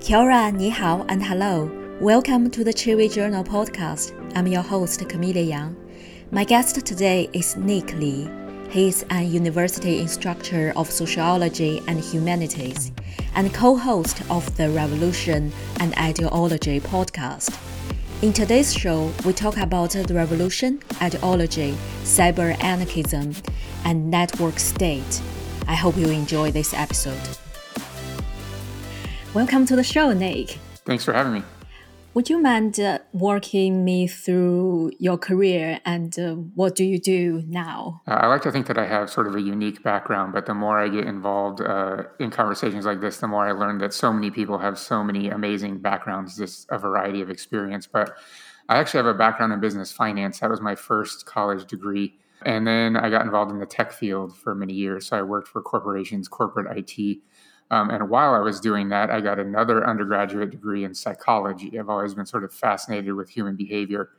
Kia ora, ni hao, and hello. Welcome to the Chewy Journal podcast. I'm your host, Camille Yang. My guest today is Nick Lee. He is a university instructor of sociology and humanities and co host of the Revolution and Ideology podcast. In today's show, we talk about the revolution, ideology, cyber anarchism, and network state. I hope you enjoy this episode. Welcome to the show, Nick. Thanks for having me. Would you mind uh, walking me through your career and uh, what do you do now? Uh, I like to think that I have sort of a unique background, but the more I get involved uh, in conversations like this, the more I learn that so many people have so many amazing backgrounds, just a variety of experience. But I actually have a background in business finance. That was my first college degree. And then I got involved in the tech field for many years. So I worked for corporations, corporate IT um, and while I was doing that, I got another undergraduate degree in psychology. I've always been sort of fascinated with human behavior.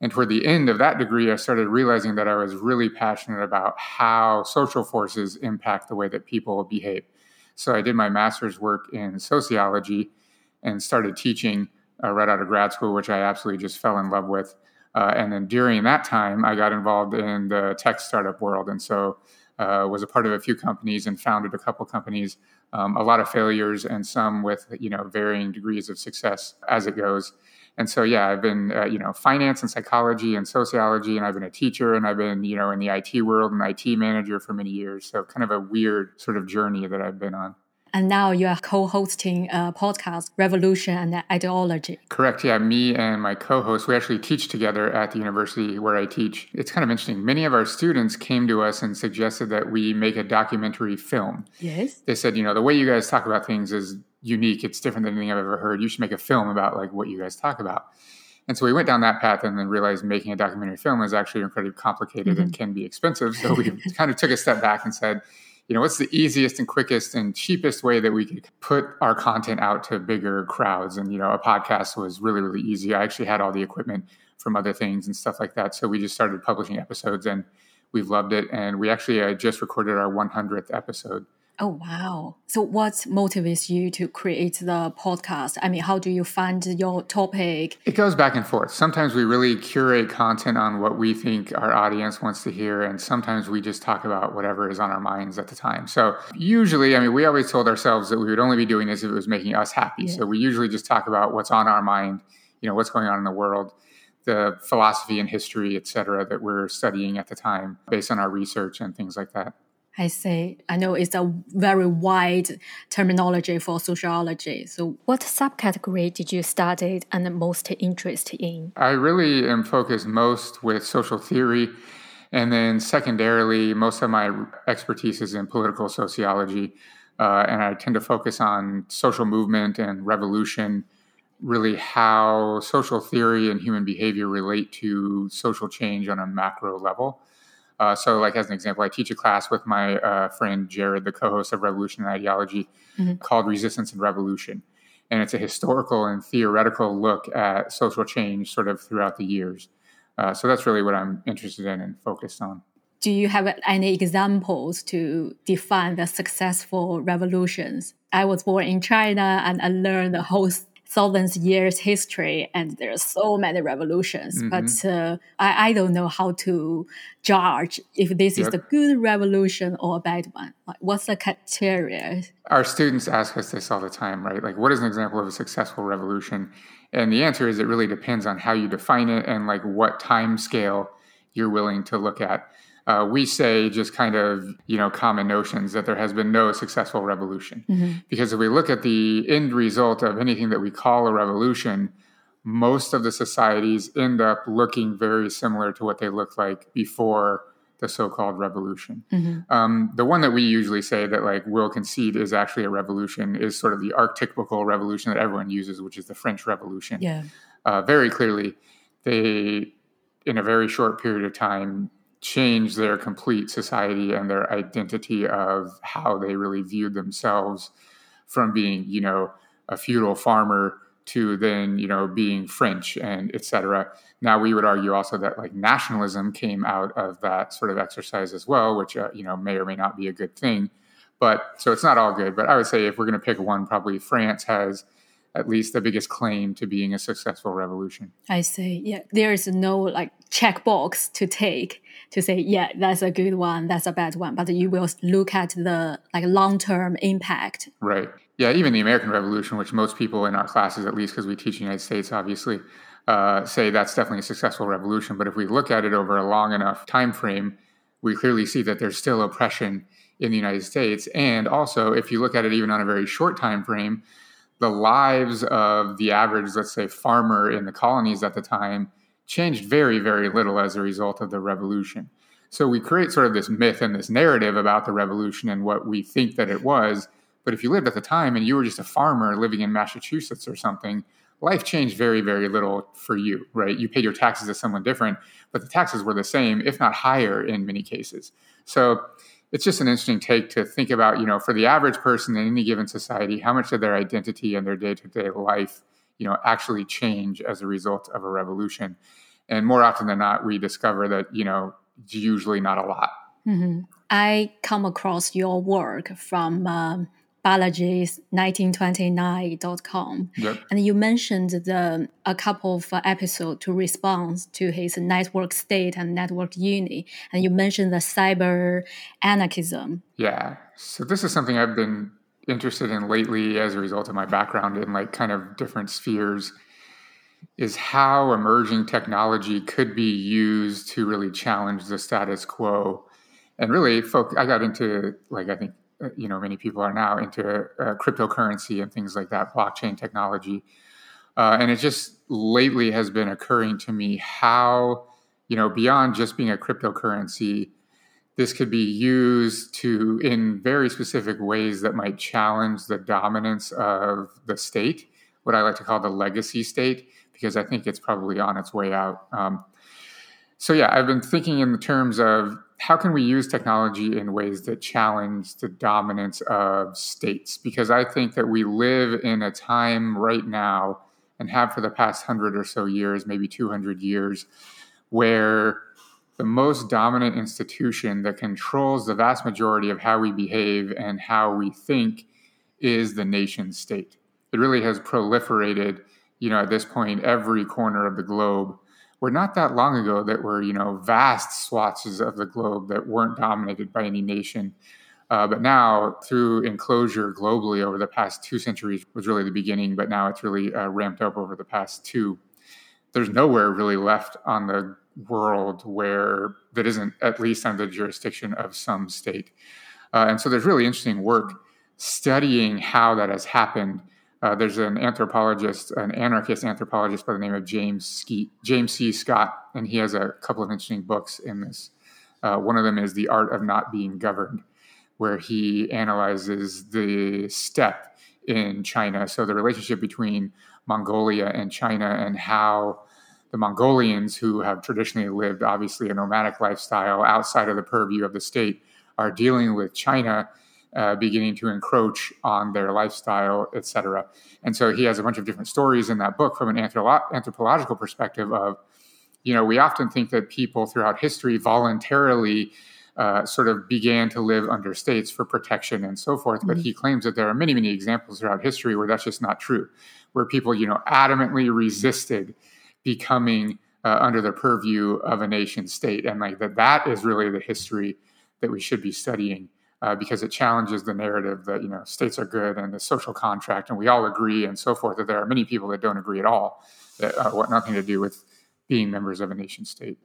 And toward the end of that degree, I started realizing that I was really passionate about how social forces impact the way that people behave. So I did my master's work in sociology and started teaching uh, right out of grad school, which I absolutely just fell in love with. Uh, and then during that time, I got involved in the tech startup world. And so uh, was a part of a few companies and founded a couple companies um, a lot of failures and some with you know varying degrees of success as it goes. And so, yeah, I've been uh, you know finance and psychology and sociology, and I've been a teacher, and I've been you know in the IT world and IT manager for many years. So, kind of a weird sort of journey that I've been on. And now you are co-hosting a podcast, Revolution and Ideology. Correct. Yeah, me and my co-host, we actually teach together at the university where I teach. It's kind of interesting. Many of our students came to us and suggested that we make a documentary film. Yes. They said, you know, the way you guys talk about things is unique. It's different than anything I've ever heard. You should make a film about like what you guys talk about. And so we went down that path and then realized making a documentary film is actually incredibly complicated mm-hmm. and can be expensive. So we kind of took a step back and said, you know, what's the easiest and quickest and cheapest way that we could put our content out to bigger crowds? And, you know, a podcast was really, really easy. I actually had all the equipment from other things and stuff like that. So we just started publishing episodes and we've loved it. And we actually uh, just recorded our 100th episode. Oh, wow. So, what motivates you to create the podcast? I mean, how do you find your topic? It goes back and forth. Sometimes we really curate content on what we think our audience wants to hear, and sometimes we just talk about whatever is on our minds at the time. So, usually, I mean, we always told ourselves that we would only be doing this if it was making us happy. Yeah. So, we usually just talk about what's on our mind, you know, what's going on in the world the philosophy and history, et cetera, that we're studying at the time based on our research and things like that. I say, I know it's a very wide terminology for sociology. So, what subcategory did you study and most interested in? I really am focused most with social theory. And then, secondarily, most of my expertise is in political sociology. Uh, and I tend to focus on social movement and revolution, really how social theory and human behavior relate to social change on a macro level. Uh, so, like as an example, I teach a class with my uh, friend Jared, the co-host of Revolution and Ideology, mm-hmm. called Resistance and Revolution, and it's a historical and theoretical look at social change, sort of throughout the years. Uh, so that's really what I'm interested in and focused on. Do you have any examples to define the successful revolutions? I was born in China and I learned the whole thousands years history and there are so many revolutions. Mm-hmm. but uh, I, I don't know how to judge if this yep. is a good revolution or a bad one. Like what's the criteria? Our students ask us this all the time right? Like what is an example of a successful revolution? And the answer is it really depends on how you define it and like what time scale you're willing to look at uh, we say just kind of you know common notions that there has been no successful revolution mm-hmm. because if we look at the end result of anything that we call a revolution most of the societies end up looking very similar to what they looked like before the so-called revolution mm-hmm. um, the one that we usually say that like will concede is actually a revolution is sort of the archetypical revolution that everyone uses which is the french revolution yeah uh, very clearly they in a very short period of time change their complete society and their identity of how they really viewed themselves from being, you know, a feudal farmer to then, you know, being French and etc. Now we would argue also that like nationalism came out of that sort of exercise as well, which uh, you know may or may not be a good thing. But so it's not all good. But I would say if we're going to pick one, probably France has at least the biggest claim to being a successful revolution. I see. Yeah, there is no like checkbox to take to say, yeah, that's a good one, that's a bad one, but you will look at the like long term impact. Right. Yeah, even the American Revolution, which most people in our classes, at least because we teach in the United States, obviously, uh, say that's definitely a successful revolution. But if we look at it over a long enough time frame, we clearly see that there's still oppression in the United States. And also, if you look at it even on a very short time frame, the lives of the average, let's say, farmer in the colonies at the time changed very, very little as a result of the revolution. So we create sort of this myth and this narrative about the revolution and what we think that it was. But if you lived at the time and you were just a farmer living in Massachusetts or something, life changed very, very little for you, right? You paid your taxes as someone different, but the taxes were the same, if not higher in many cases. So it's just an interesting take to think about, you know, for the average person in any given society, how much of their identity and their day to day life, you know, actually change as a result of a revolution. And more often than not, we discover that, you know, it's usually not a lot. Mm-hmm. I come across your work from um, Balaji's 1729.com. Yep. And you mentioned the a couple of episodes to respond to his network state and network uni. And you mentioned the cyber anarchism. Yeah. So this is something I've been interested in lately as a result of my background in like kind of different spheres is how emerging technology could be used to really challenge the status quo and really folk i got into like i think you know many people are now into uh, cryptocurrency and things like that, blockchain technology, uh, and it just lately has been occurring to me how you know beyond just being a cryptocurrency, this could be used to in very specific ways that might challenge the dominance of the state, what I like to call the legacy state, because I think it's probably on its way out. Um, so yeah, I've been thinking in the terms of how can we use technology in ways that challenge the dominance of states? Because I think that we live in a time right now and have for the past hundred or so years, maybe 200 years, where the most dominant institution that controls the vast majority of how we behave and how we think is the nation state. It really has proliferated, you know, at this point, every corner of the globe were not that long ago that were you know vast swathes of the globe that weren't dominated by any nation. Uh, but now through enclosure globally over the past two centuries was really the beginning but now it's really uh, ramped up over the past two. There's nowhere really left on the world where that isn't at least under the jurisdiction of some state. Uh, and so there's really interesting work studying how that has happened uh, there's an anthropologist, an anarchist anthropologist by the name of James James C. Scott, and he has a couple of interesting books in this. Uh, one of them is The Art of Not Being Governed, where he analyzes the steppe in China. So the relationship between Mongolia and China and how the Mongolians, who have traditionally lived obviously a nomadic lifestyle outside of the purview of the state, are dealing with China uh, beginning to encroach on their lifestyle, etc. And so he has a bunch of different stories in that book from an anthropo- anthropological perspective of, you know, we often think that people throughout history voluntarily uh, sort of began to live under states for protection and so forth. But mm-hmm. he claims that there are many, many examples throughout history where that's just not true, where people, you know, adamantly resisted becoming uh, under the purview of a nation state, and like that, that is really the history that we should be studying uh, because it challenges the narrative that you know states are good and the social contract and we all agree and so forth. That there are many people that don't agree at all that uh, want nothing to do with being members of a nation state.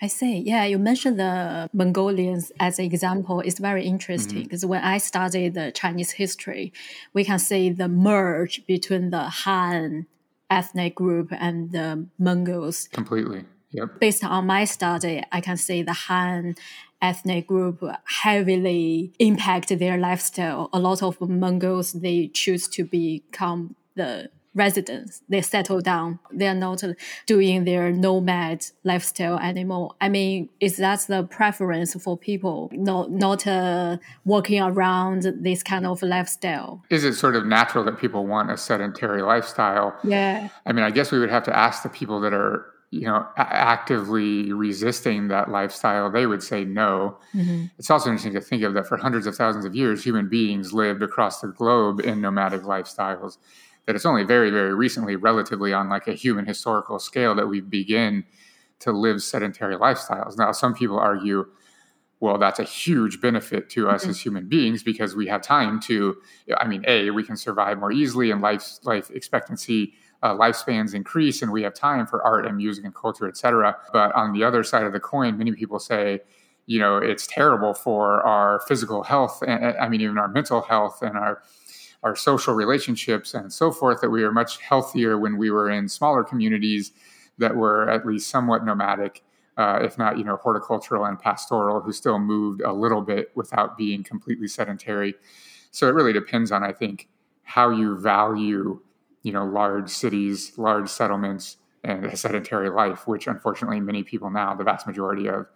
I see. Yeah, you mentioned the Mongolians as an example. It's very interesting because mm-hmm. when I studied the Chinese history, we can see the merge between the Han ethnic group and the Mongols. Completely. Yep. Based on my study, I can see the Han ethnic group heavily impact their lifestyle. A lot of Mongols they choose to become the residents. They settle down. They are not doing their nomad lifestyle anymore. I mean, is that the preference for people, not not uh, walking around this kind of lifestyle? Is it sort of natural that people want a sedentary lifestyle? Yeah. I mean, I guess we would have to ask the people that are you know actively resisting that lifestyle they would say no mm-hmm. it's also interesting to think of that for hundreds of thousands of years human beings lived across the globe in nomadic lifestyles that it's only very, very recently, relatively on like a human historical scale, that we begin to live sedentary lifestyles. Now, some people argue, well, that's a huge benefit to us mm-hmm. as human beings because we have time to, I mean, A, we can survive more easily and life, life expectancy uh, lifespans increase and we have time for art and music and culture, et cetera. But on the other side of the coin, many people say, you know, it's terrible for our physical health. And, I mean, even our mental health and our our social relationships and so forth. That we are much healthier when we were in smaller communities that were at least somewhat nomadic, uh, if not, you know, horticultural and pastoral, who still moved a little bit without being completely sedentary. So it really depends on, I think, how you value you know large cities, large settlements, and a sedentary life, which unfortunately many people now, the vast majority of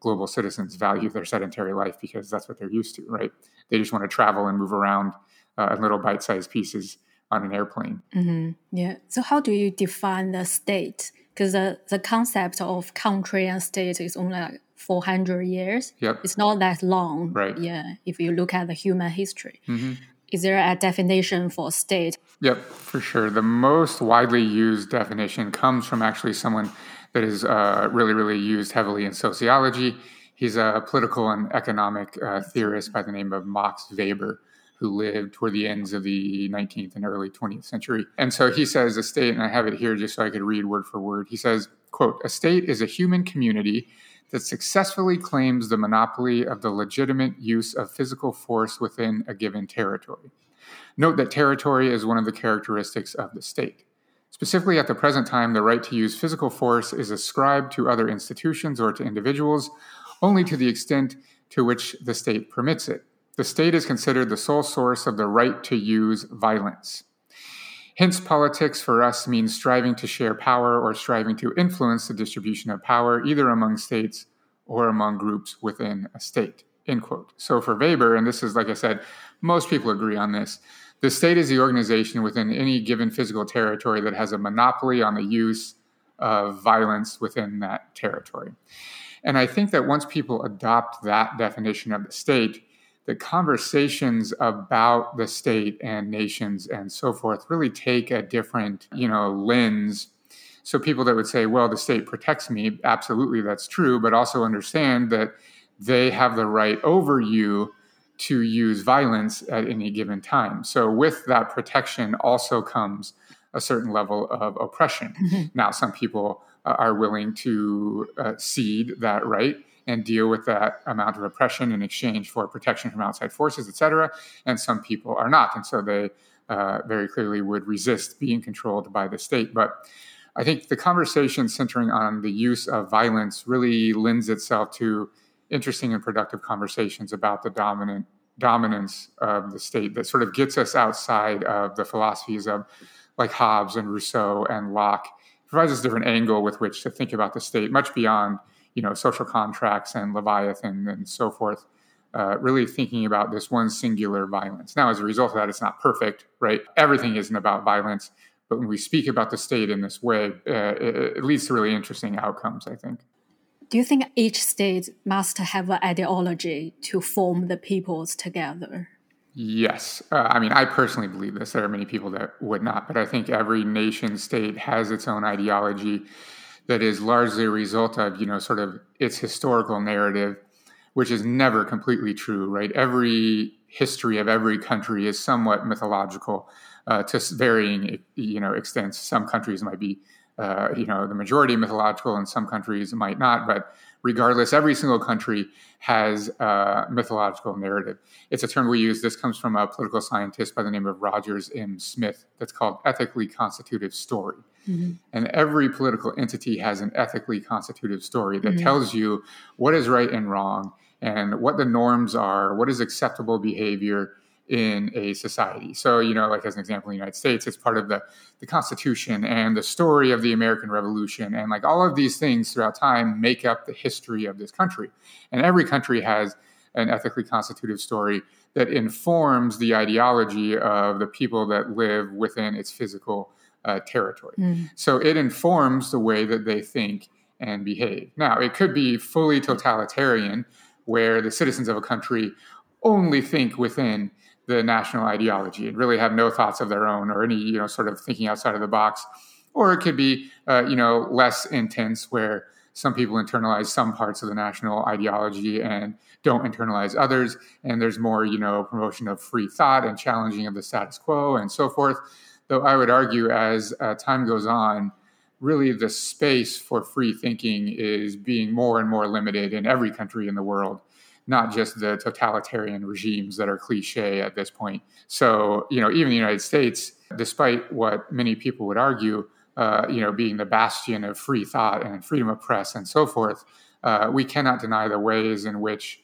global citizens, value their sedentary life because that's what they're used to, right? They just want to travel and move around uh, in little bite-sized pieces on an airplane. Mm-hmm. Yeah. So how do you define the state? Because the, the concept of country and state is only like 400 years. Yep. It's not that long. Right. Yeah. If you look at the human history. Mm-hmm. Is there a definition for state? Yep, for sure. The most widely used definition comes from actually someone that is uh, really, really used heavily in sociology. He's a political and economic uh, theorist by the name of Max Weber, who lived toward the ends of the 19th and early 20th century. And so he says a state, and I have it here just so I could read word for word. He says, quote, a state is a human community that successfully claims the monopoly of the legitimate use of physical force within a given territory. Note that territory is one of the characteristics of the state. Specifically, at the present time, the right to use physical force is ascribed to other institutions or to individuals only to the extent to which the state permits it. The state is considered the sole source of the right to use violence. Hence, politics for us means striving to share power or striving to influence the distribution of power, either among states or among groups within a state. End quote. So for Weber, and this is like I said, most people agree on this. The state is the organization within any given physical territory that has a monopoly on the use of violence within that territory. And I think that once people adopt that definition of the state, the conversations about the state and nations and so forth really take a different, you know, lens. So people that would say, well, the state protects me, absolutely that's true, but also understand that they have the right over you to use violence at any given time. So with that protection also comes a certain level of oppression. Mm-hmm. Now, some people uh, are willing to uh, cede that right and deal with that amount of oppression in exchange for protection from outside forces, et cetera. And some people are not. And so they uh, very clearly would resist being controlled by the state. But I think the conversation centering on the use of violence really lends itself to interesting and productive conversations about the dominant dominance of the state that sort of gets us outside of the philosophies of like Hobbes and Rousseau and Locke. It provides us a different angle with which to think about the state, much beyond you know social contracts and Leviathan and so forth. Uh, really thinking about this one singular violence. Now, as a result of that, it's not perfect, right? Everything isn't about violence, but when we speak about the state in this way, uh, it, it leads to really interesting outcomes. I think. Do you think each state must have an ideology to form the peoples together? Yes. Uh, I mean, I personally believe this. There are many people that would not, but I think every nation state has its own ideology that is largely a result of, you know, sort of its historical narrative, which is never completely true, right? Every history of every country is somewhat mythological uh, to varying, you know, extents. Some countries might be, uh, you know, the majority mythological, and some countries might not. But regardless, every single country has a mythological narrative. It's a term we use. This comes from a political scientist by the name of Rogers M. Smith. That's called ethically constitutive story. Mm-hmm. And every political entity has an ethically constitutive story that mm-hmm. tells you what is right and wrong and what the norms are, what is acceptable behavior in a society. So, you know, like as an example, in the United States, it's part of the, the Constitution and the story of the American Revolution. And like all of these things throughout time make up the history of this country. And every country has an ethically constitutive story that informs the ideology of the people that live within its physical uh, territory. Mm. So it informs the way that they think and behave. Now, it could be fully totalitarian, where the citizens of a country only think within the national ideology and really have no thoughts of their own or any you know sort of thinking outside of the box. Or it could be uh, you know less intense where some people internalize some parts of the national ideology and don't internalize others. And there's more you know promotion of free thought and challenging of the status quo and so forth. Though i would argue as uh, time goes on really the space for free thinking is being more and more limited in every country in the world not just the totalitarian regimes that are cliche at this point. So you know even the united states despite what many people would argue uh, you know being the bastion of free thought and freedom of press and so forth uh, we cannot deny the ways in which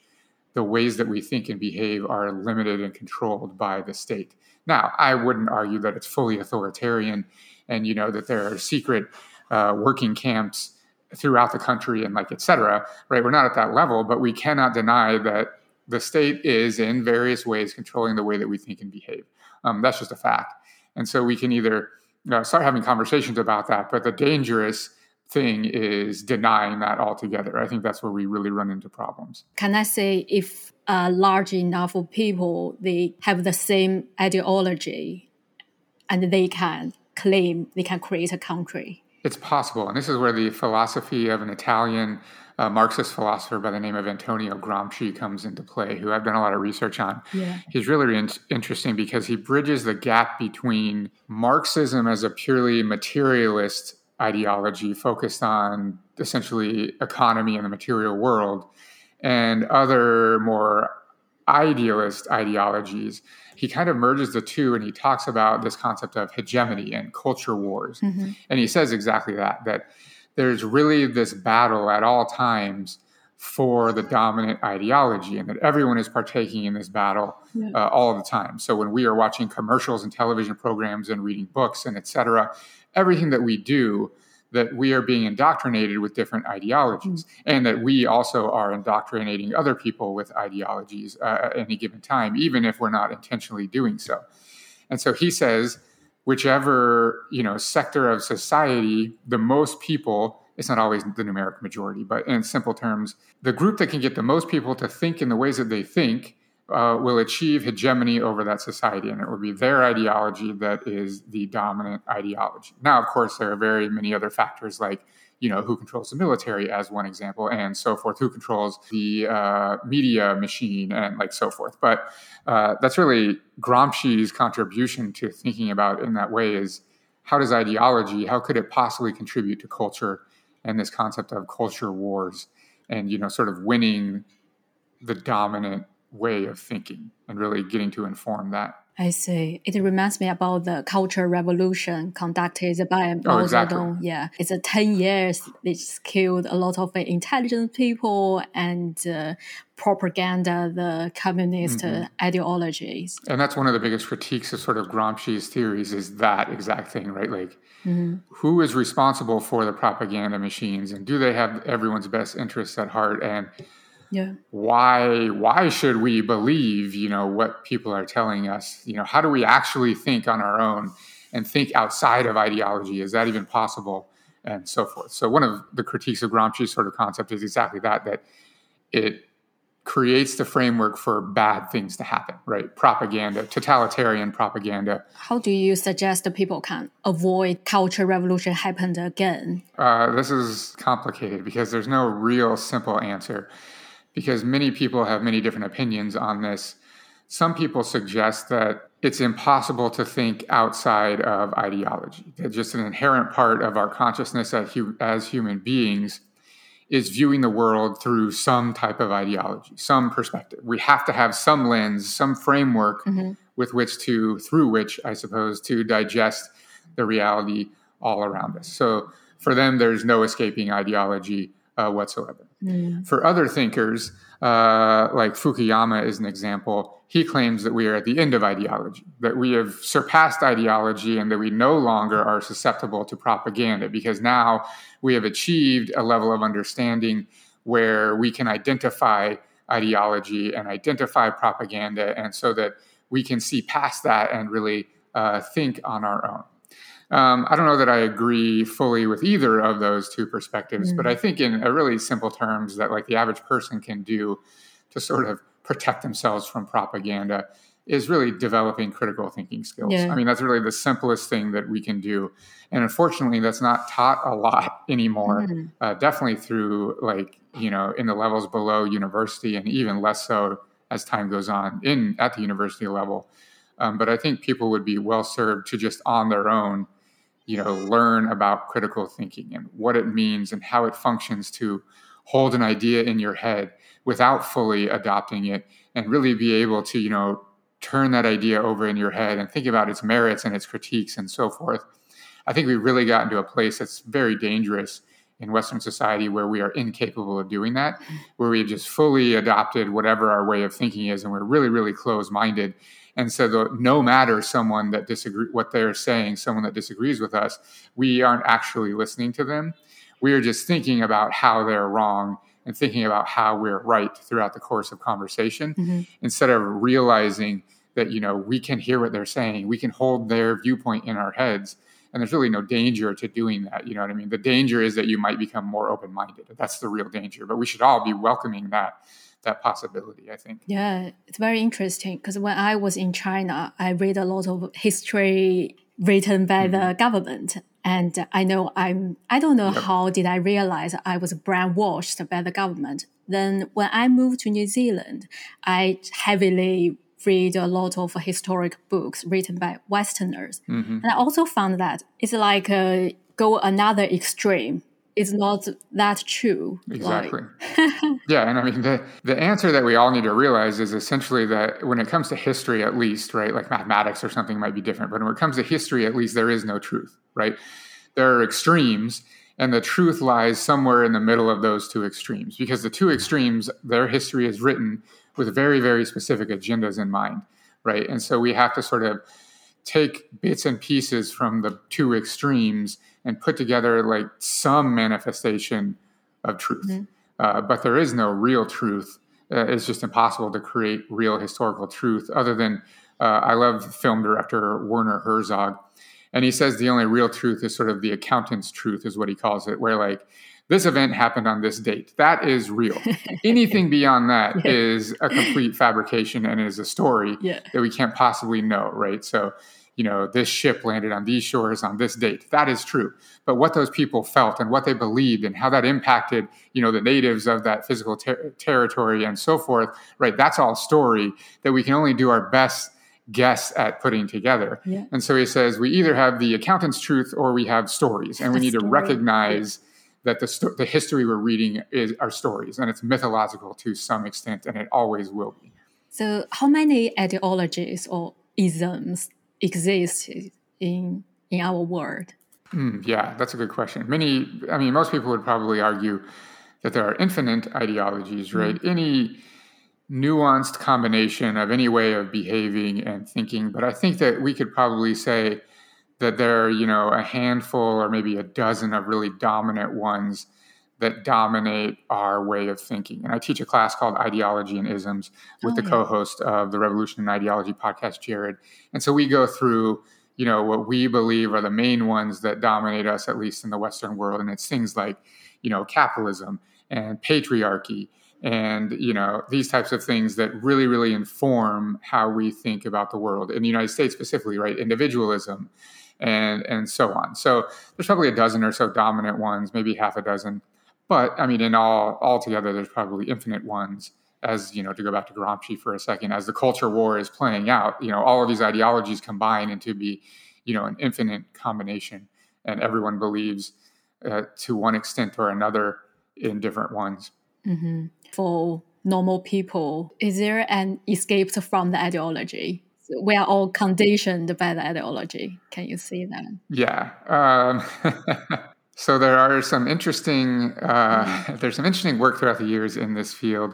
the ways that we think and behave are limited and controlled by the state. Now i wouldn't argue that it's fully authoritarian and you know that there are secret uh, working camps throughout the country and like et cetera right? We're not at that level but we cannot deny that the state is in various ways controlling the way that we think and behave. Um, that's just a fact. And so we can either uh, start having conversations about that but the dangerous thing is denying that altogether. I think that's where we really run into problems. Can i say if a large enough people they have the same ideology and they can claim they can create a country. It's possible. And this is where the philosophy of an Italian uh, Marxist philosopher by the name of Antonio Gramsci comes into play, who I've done a lot of research on. Yeah. He's really in- interesting because he bridges the gap between Marxism as a purely materialist ideology focused on essentially economy and the material world and other more idealist ideologies he kind of merges the two and he talks about this concept of hegemony and culture wars. Mm-hmm. And he says exactly that, that there's really this battle at all times for the dominant ideology and that everyone is partaking in this battle yeah. uh, all the time. So when we are watching commercials and television programs and reading books and etc., everything that we do that we are being indoctrinated with different ideologies mm-hmm. and that we also are indoctrinating other people with ideologies uh, at any given time even if we're not intentionally doing so and so he says whichever you know sector of society the most people it's not always the numeric majority but in simple terms the group that can get the most people to think in the ways that they think uh, will achieve hegemony over that society, and it will be their ideology that is the dominant ideology. Now, of course, there are very many other factors like you know who controls the military as one example and so forth who controls the uh, media machine and like so forth but uh, that's really gramsci's contribution to thinking about in that way is how does ideology how could it possibly contribute to culture and this concept of culture wars and you know sort of winning the dominant way of thinking and really getting to inform that. I see. It reminds me about the Cultural Revolution conducted by oh, Mao oh, exactly. Zedong. Yeah, it's a ten years. It's killed a lot of intelligent people and uh, propaganda the communist mm-hmm. ideologies. And that's one of the biggest critiques of sort of Gramsci's theories is that exact thing, right? Like, mm-hmm. who is responsible for the propaganda machines, and do they have everyone's best interests at heart? And yeah. Why why should we believe you know what people are telling us? You know how do we actually think on our own and think outside of ideology? Is that even possible? And so forth. So one of the critiques of gramsci's sort of concept is exactly that that it creates the framework for bad things to happen right? Propaganda totalitarian propaganda. How do you suggest that people can avoid culture revolution happen again? Uh, this is complicated because there's no real simple answer because many people have many different opinions on this. Some people suggest that it's impossible to think outside of ideology, that just an inherent part of our consciousness as human beings is viewing the world through some type of ideology, some perspective. We have to have some lens, some framework mm-hmm. with which to, through which, I suppose, to digest the reality all around us. So for them, there's no escaping ideology uh, whatsoever. Mm. For other thinkers, uh, like Fukuyama is an example, he claims that we are at the end of ideology, that we have surpassed ideology and that we no longer are susceptible to propaganda because now we have achieved a level of understanding where we can identify ideology and identify propaganda, and so that we can see past that and really uh, think on our own. Um, I don't know that I agree fully with either of those two perspectives, mm. but I think in a really simple terms that like the average person can do to sort of protect themselves from propaganda is really developing critical thinking skills. Yeah. I mean, that's really the simplest thing that we can do. And unfortunately, that's not taught a lot anymore. Mhm. Uh, definitely through like, you know, in the levels below university and even less so as time goes on in at the university level. Um, but I think people would be well served to just on their own, you know, learn about critical thinking and what it means and how it functions to hold an idea in your head without fully adopting it and really be able to, you know, turn that idea over in your head and think about its merits and its critiques and so forth. I think we've really gotten to a place that's very dangerous in Western society where we are incapable of doing that, where we've just fully adopted whatever our way of thinking is, and we're really, really close minded. And so, the, no matter someone that disagree what they're saying, someone that disagrees with us, we aren't actually listening to them. We are just thinking about how they're wrong and thinking about how we're right throughout the course of conversation, Mhm. instead of realizing that you know we can hear what they're saying, we can hold their viewpoint in our heads, and there's really no danger to doing that. You know what I mean? The danger is that you might become more open-minded. That's the real danger. But we should all be welcoming that that possibility. I think. Yeah, it's very interesting because when I was in China, I read a lot of history written by the government. And I know I'm, I don't know Yep. how did I realize I was brainwashed by the government. Then when I moved to New Zealand, I heavily read a lot of historic books written by Westerners. hmm And I also found that it's like uh, go another extreme. It's not that true. Like- Exactly. yeah, and I mean the the answer that we all need to realize is essentially that when it comes to history, at least, right, like mathematics or something might be different, but when it comes to history, at least there is no truth, right? There are extremes, and the truth lies somewhere in the middle of those two extremes, because the two extremes, their history is written with very very specific agendas in mind, right? And so we have to sort of take bits and pieces from the two extremes and put together like some manifestation of truth. Mhm. Uh, but there is no real truth. Uh, it's just impossible to create real historical truth other than uh, I love film director Werner Herzog. And he says the only real truth is sort of the accountant's truth, is what he calls it, where like this event happened on this date. That is real. Anything beyond that Yeah. is a complete fabrication and is a story Yeah. that we can't possibly know, right? So, you know, this ship landed on these shores on this date. That is true. But what those people felt and what they believed and how that impacted, you know, the natives of that physical ter- territory and so forth, right? That's all story that we can only do our best guess at putting together. Yeah. And so he says we either have the accountant's truth or we have stories, and we need to recognize that the sto- the history we're reading is are stories, and it's mythological to some extent, and it always will be. So, how many ideologies or isms exist in in our world? Mm, yeah, that's a good question. Many, I mean, most people would probably argue that there are infinite ideologies, right? Any nuanced combination of any way of behaving and thinking. But I think that we could probably say that there are, you know, a handful or maybe a dozen of really dominant ones that dominate our way of thinking. And I teach a class called Ideology and Isms with Oh, the yeah. co-host of the Revolution in Ideology podcast, Jared. And so we go through, you know, what we believe are the main ones that dominate us, at least in the Western world. And it's things like, you know, capitalism and patriarchy and you know these types of things that really really inform how we think about the world in the united states specifically right individualism and and so on so there's probably a dozen or so dominant ones maybe half a dozen but i mean in all altogether there's probably infinite ones as you know to go back to gramsci for a second as the culture war is playing out you know all of these ideologies combine into be you know an infinite combination and everyone believes uh, to one extent or another in different ones hmm For normal people, is there an escape from the ideology? We are all conditioned by the ideology. Can you see that? Yeah. Um, so there are some interesting uh, there's some interesting work throughout the years in this field.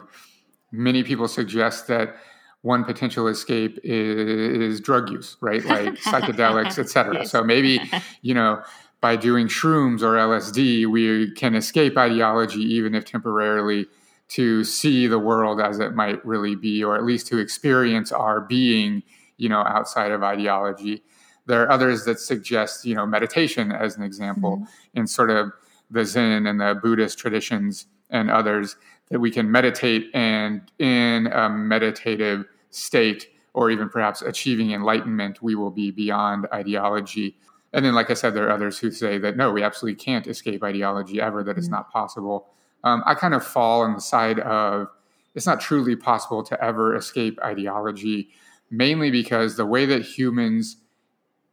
Many people suggest that one potential escape is, is drug use, right? Like psychedelics, et cetera. Yes. So maybe you know by doing shrooms or LSD, we can escape ideology, even if temporarily, to see the world as it might really be, or at least to experience our being, you know, outside of ideology. There are others that suggest, you know, meditation as an example in sort of the Zen and the Buddhist traditions and others that we can meditate and in a meditative state or even perhaps achieving enlightenment, we will be beyond ideology. And then, like I said, there are others who say that no, we absolutely can't escape ideology ever, that it's mm-hmm. not possible. Um, I kind of fall on the side of it's not truly possible to ever escape ideology, mainly because the way that humans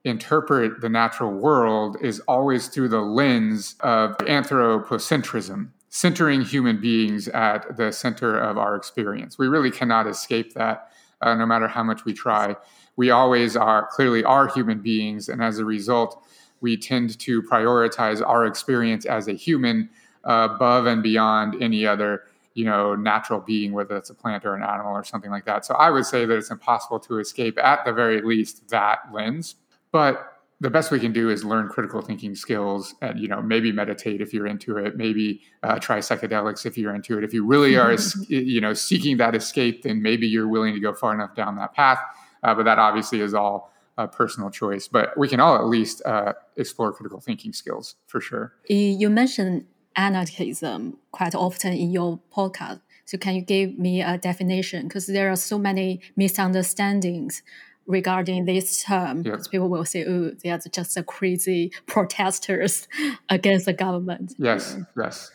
interpret the natural world is always through the lens of anthropocentrism, centering human beings at the center of our experience. We really cannot escape that, uh, no matter how much we try. We always are clearly are human beings, and as a result, we tend to prioritize our experience as a human uh, above and beyond any other you know natural being whether it's a plant or an animal or something like that so i would say that it's impossible to escape at the very least that lens but the best we can do is learn critical thinking skills and you know maybe meditate if you're into it maybe uh, try psychedelics if you're into it. If you really are you know seeking that escape then maybe you're willing to go far enough down that path. Uh, but that obviously is all a personal choice. But we can all at least uh, explore critical thinking skills for sure. You mentioned anarchism quite often in your podcast. So can you give me a definition? Because there are so many misunderstandings regarding this term because people will say, "Oh, they are just a crazy protesters against the government." Yes, yeah. yes,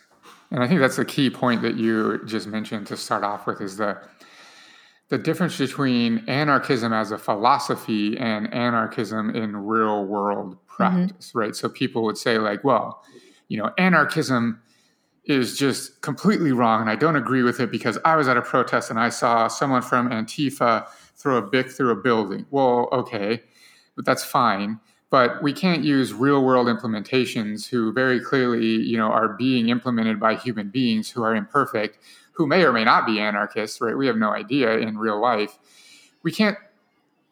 and I think that's the key point that you just mentioned to start off with is the the difference between anarchism as a philosophy and anarchism in real world mm-hmm. practice, mm-hmm. right? So people would say like, "Well, you know, anarchism." is just completely wrong and I don't agree with it because I was at a protest and I saw someone from Antifa throw a bic through a building. Well, okay, but that's fine. But we can't use real world implementations who very clearly, you know, are being implemented by human beings who are imperfect, who may or may not be anarchists, right? We have no idea in real life. We can't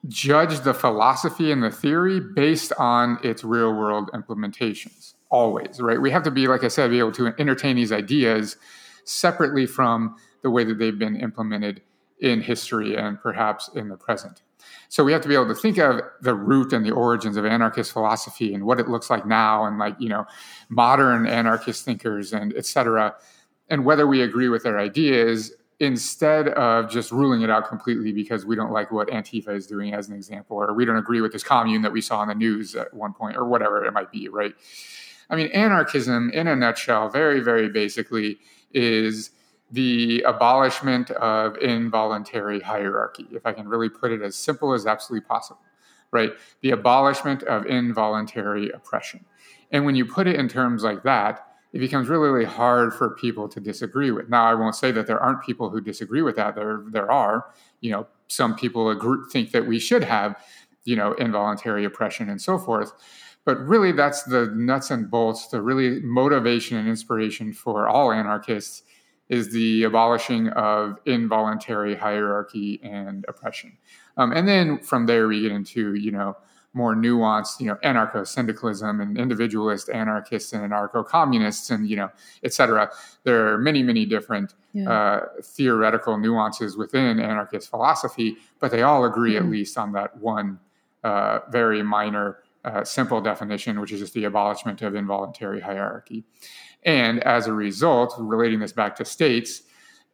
judge the philosophy and the theory based on its real world implementations always, right? We have to be, like I said, be able to entertain these ideas separately from the way that they've been implemented in history and perhaps in the present. So we have to be able to think of the root and the origins of anarchist philosophy and what it looks like now and like, you know, modern anarchist thinkers and et cetera, and whether we agree with their ideas instead of just ruling it out completely because we don't like what Antifa is doing as an example, or we don't agree with this commune that we saw in the news at one point, or whatever it might be, right? I mean, anarchism in a nutshell, very, very basically, is the abolishment of involuntary hierarchy, if I can really put it as simple as absolutely possible, right? The abolishment of involuntary oppression. And when you put it in terms like that, it becomes really, really hard for people to disagree with. Now, I won't say that there aren't people who disagree with that. There, there are. You know, some people agree, think that we should have, you know, involuntary oppression and so forth. But really, that's the nuts and bolts, the really motivation and inspiration for all anarchists is the abolishing of involuntary hierarchy and oppression. Um, and then from there, we get into, you know, more nuanced, you know, anarcho-syndicalism and individualist anarchists and anarcho-communists and, you know, etc. There are many, many different yeah. uh, theoretical nuances within anarchist philosophy, but they all agree mm-hmm. at least on that one uh, very minor, uh, simple definition, which is just the abolishment of involuntary hierarchy. And as a result, relating this back to states,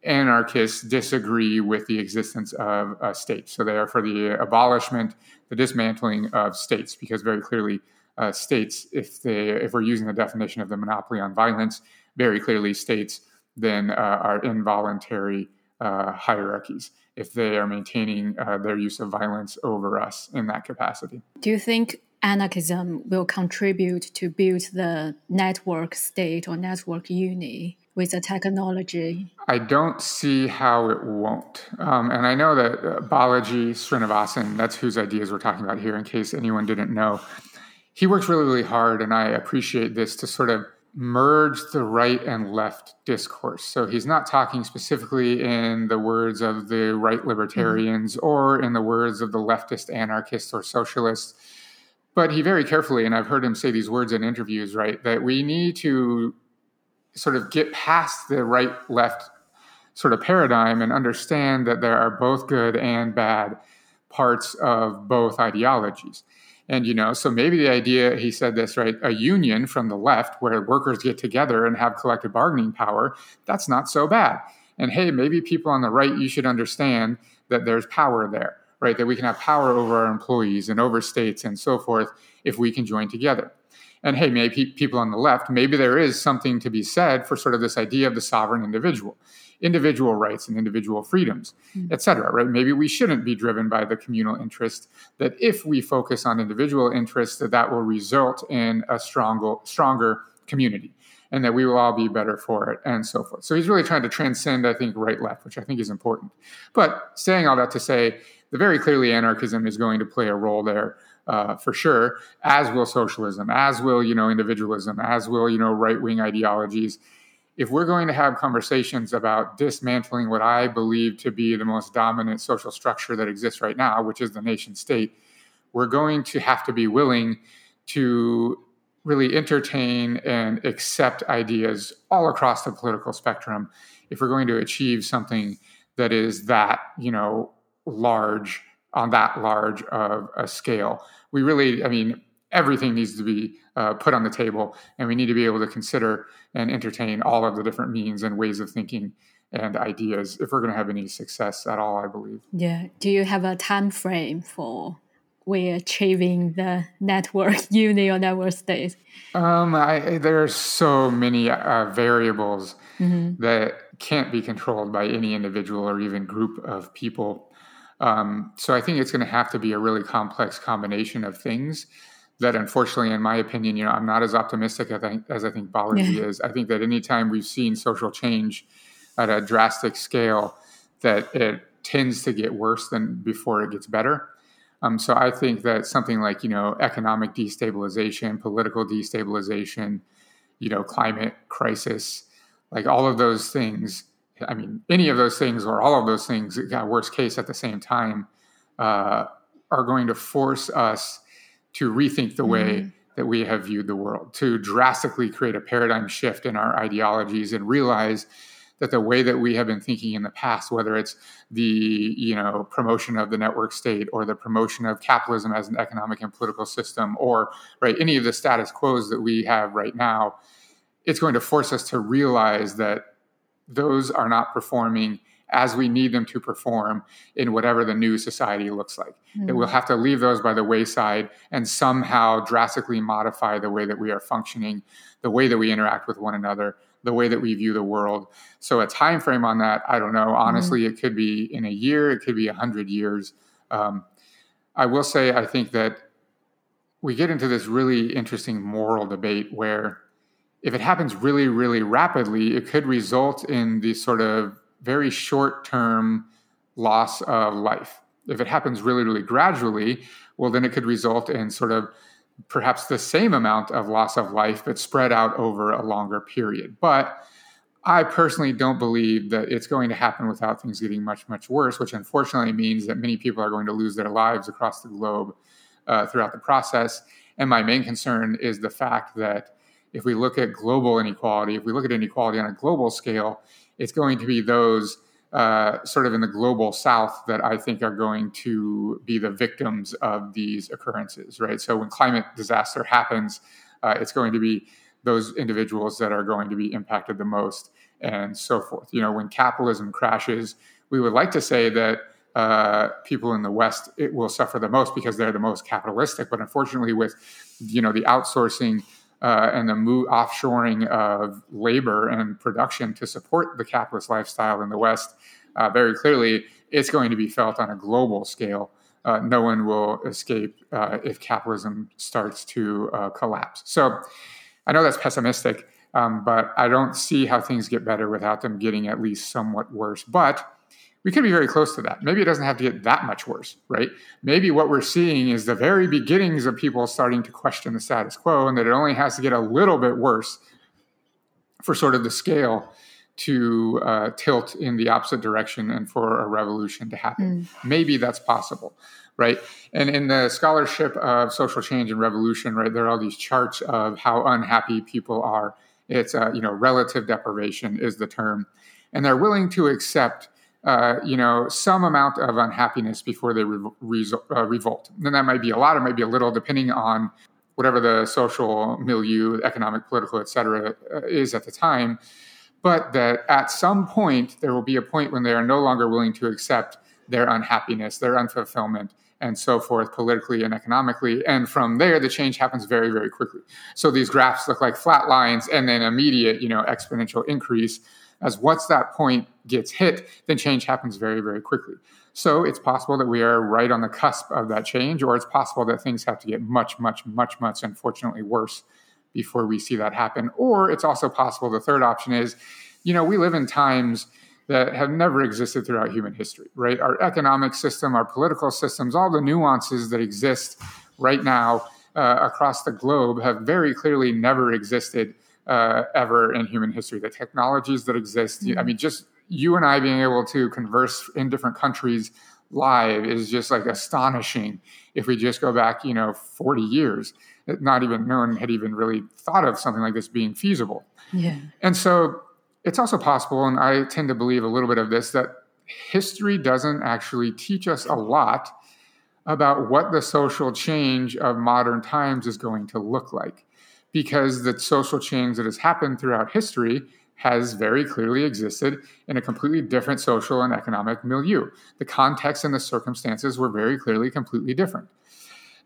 anarchists disagree with the existence of a state. So they are for the abolishment, the dismantling of states, because very clearly, uh, states, if they if we're using the definition of the monopoly on violence, very clearly states then uh, are involuntary uh, hierarchies if they are maintaining uh, their use of violence over us in that capacity. Do you think anarchism will contribute to build the network state or network uni with the technology? I don't see how it won't. Um, and I know that uh, Balaji Srinivasan, that's whose ideas we're talking about here, in case anyone didn't know, he works really, really hard, and I appreciate this to sort of merge the right and left discourse. So he's not talking specifically in the words of the right libertarians mm-hmm. or in the words of the leftist anarchists or socialists but he very carefully, and I've heard him say these words in interviews, right, that we need to sort of get past the right left sort of paradigm and understand that there are both good and bad parts of both ideologies. And, you know, so maybe the idea, he said this, right, a union from the left where workers get together and have collective bargaining power, that's not so bad. And hey, maybe people on the right, you should understand that there's power there right? That we can have power over our employees and over states and so forth if we can join together. And hey, maybe people on the left, maybe there is something to be said for sort of this idea of the sovereign individual, individual rights and individual freedoms, mm-hmm. et cetera, right? Maybe we shouldn't be driven by the communal interest, that if we focus on individual interests, that that will result in a stronger, stronger community and that we will all be better for it and so forth. So he's really trying to transcend, I think, right left, which I think is important. But saying all that to say, the very clearly anarchism is going to play a role there uh, for sure, as will socialism, as will you know individualism, as will you know right wing ideologies. If we're going to have conversations about dismantling what I believe to be the most dominant social structure that exists right now, which is the nation state, we're going to have to be willing to really entertain and accept ideas all across the political spectrum if we're going to achieve something that is that you know large on that large of a scale we really i mean everything needs to be uh, put on the table and we need to be able to consider and entertain all of the different means and ways of thinking and ideas if we're going to have any success at all i believe yeah do you have a time frame for we're achieving the network unit or network state? Um, I, there are so many uh, variables mm-hmm. that can't be controlled by any individual or even group of people. Um, so I think it's going to have to be a really complex combination of things that unfortunately, in my opinion, you know, I'm not as optimistic as I, as I think Balaji yeah. is. I think that anytime we've seen social change at a drastic scale, that it tends to get worse than before it gets better. Um, so I think that something like you know economic destabilization, political destabilization, you know climate crisis, like all of those things. I mean, any of those things or all of those things, got worst case at the same time, uh, are going to force us to rethink the way mm-hmm. that we have viewed the world, to drastically create a paradigm shift in our ideologies and realize that the way that we have been thinking in the past, whether it's the you know promotion of the network state or the promotion of capitalism as an economic and political system, or right any of the status quos that we have right now, it's going to force us to realize that those are not performing as we need them to perform in whatever the new society looks like. Mm. That we'll have to leave those by the wayside and somehow drastically modify the way that we are functioning, the way that we interact with one another, the way that we view the world. So a time frame on that, I don't know. Mm-hmm. Honestly, mm-hmm. it could be in a year, it could be a hundred years. Um, I will say, I think that we get into this really interesting moral debate where if it happens really, really rapidly, it could result in the sort of very short term loss of life. If it happens really, really gradually, well, then it could result in sort of perhaps the same amount of loss of life, but spread out over a longer period. But I personally don't believe that it's going to happen without things getting much, much worse, which unfortunately means that many people are going to lose their lives across the globe uh, throughout the process. And my main concern is the fact that if we look at global inequality, if we look at inequality on a global scale, it's going to be those uh, sort of in the global south that I think are going to be the victims of these occurrences, right? So when climate disaster happens, uh, it's going to be those individuals that are going to be impacted the most and so forth. You know, when capitalism crashes, we would like to say that uh, people in the West it will suffer the most because they're the most capitalistic. But unfortunately, with you know the outsourcing uh, and the move, offshoring of labor and production to support the capitalist lifestyle in the West, uh, very clearly, it's going to be felt on a global scale. Uh, no one will escape uh, if capitalism starts to uh, collapse. So I know that's pessimistic, um, but I don't see how things get better without them getting at least somewhat worse. But we could be very close to that. Maybe it doesn't have to get that much worse, right? Maybe what we're seeing is the very beginnings of people starting to question the status quo and that it only has to get a little bit worse for sort of the scale to uh, tilt in the opposite direction and for a revolution to happen. Mm. Maybe that's possible, right? And in the scholarship of social change and revolution, right, there are all these charts of how unhappy people are. It's, uh, you know, relative deprivation is the term. And they're willing to accept uh, you know, some amount of unhappiness before they re- re- uh, revolt. And that might be a lot, it might be a little, depending on whatever the social milieu, economic, political, et cetera, uh, is at the time. But that at some point, there will be a point when they are no longer willing to accept their unhappiness, their unfulfillment, and so forth, politically and economically. And from there, the change happens very, very quickly. So these graphs look like flat lines and then immediate, you know, exponential increase. As once that point gets hit, then change happens very, very quickly. So it's possible that we are right on the cusp of that change, or it's possible that things have to get much, much, much, much, unfortunately, worse before we see that happen. Or it's also possible the third option is, you know, we live in times that have never existed throughout human history, right? Our economic system, our political systems, all the nuances that exist right now uh, across the globe have very clearly never existed uh, ever in human history. The technologies that exist, mm-hmm. I mean, just you and I being able to converse in different countries live is just like astonishing if we just go back, you know, 40 years. Not even no one had even really thought of something like this being feasible. Yeah. And so it's also possible, and I tend to believe a little bit of this, that history doesn't actually teach us a lot about what the social change of modern times is going to look like. Because the social change that has happened throughout history has very clearly existed in a completely different social and economic milieu. The context and the circumstances were very clearly completely different.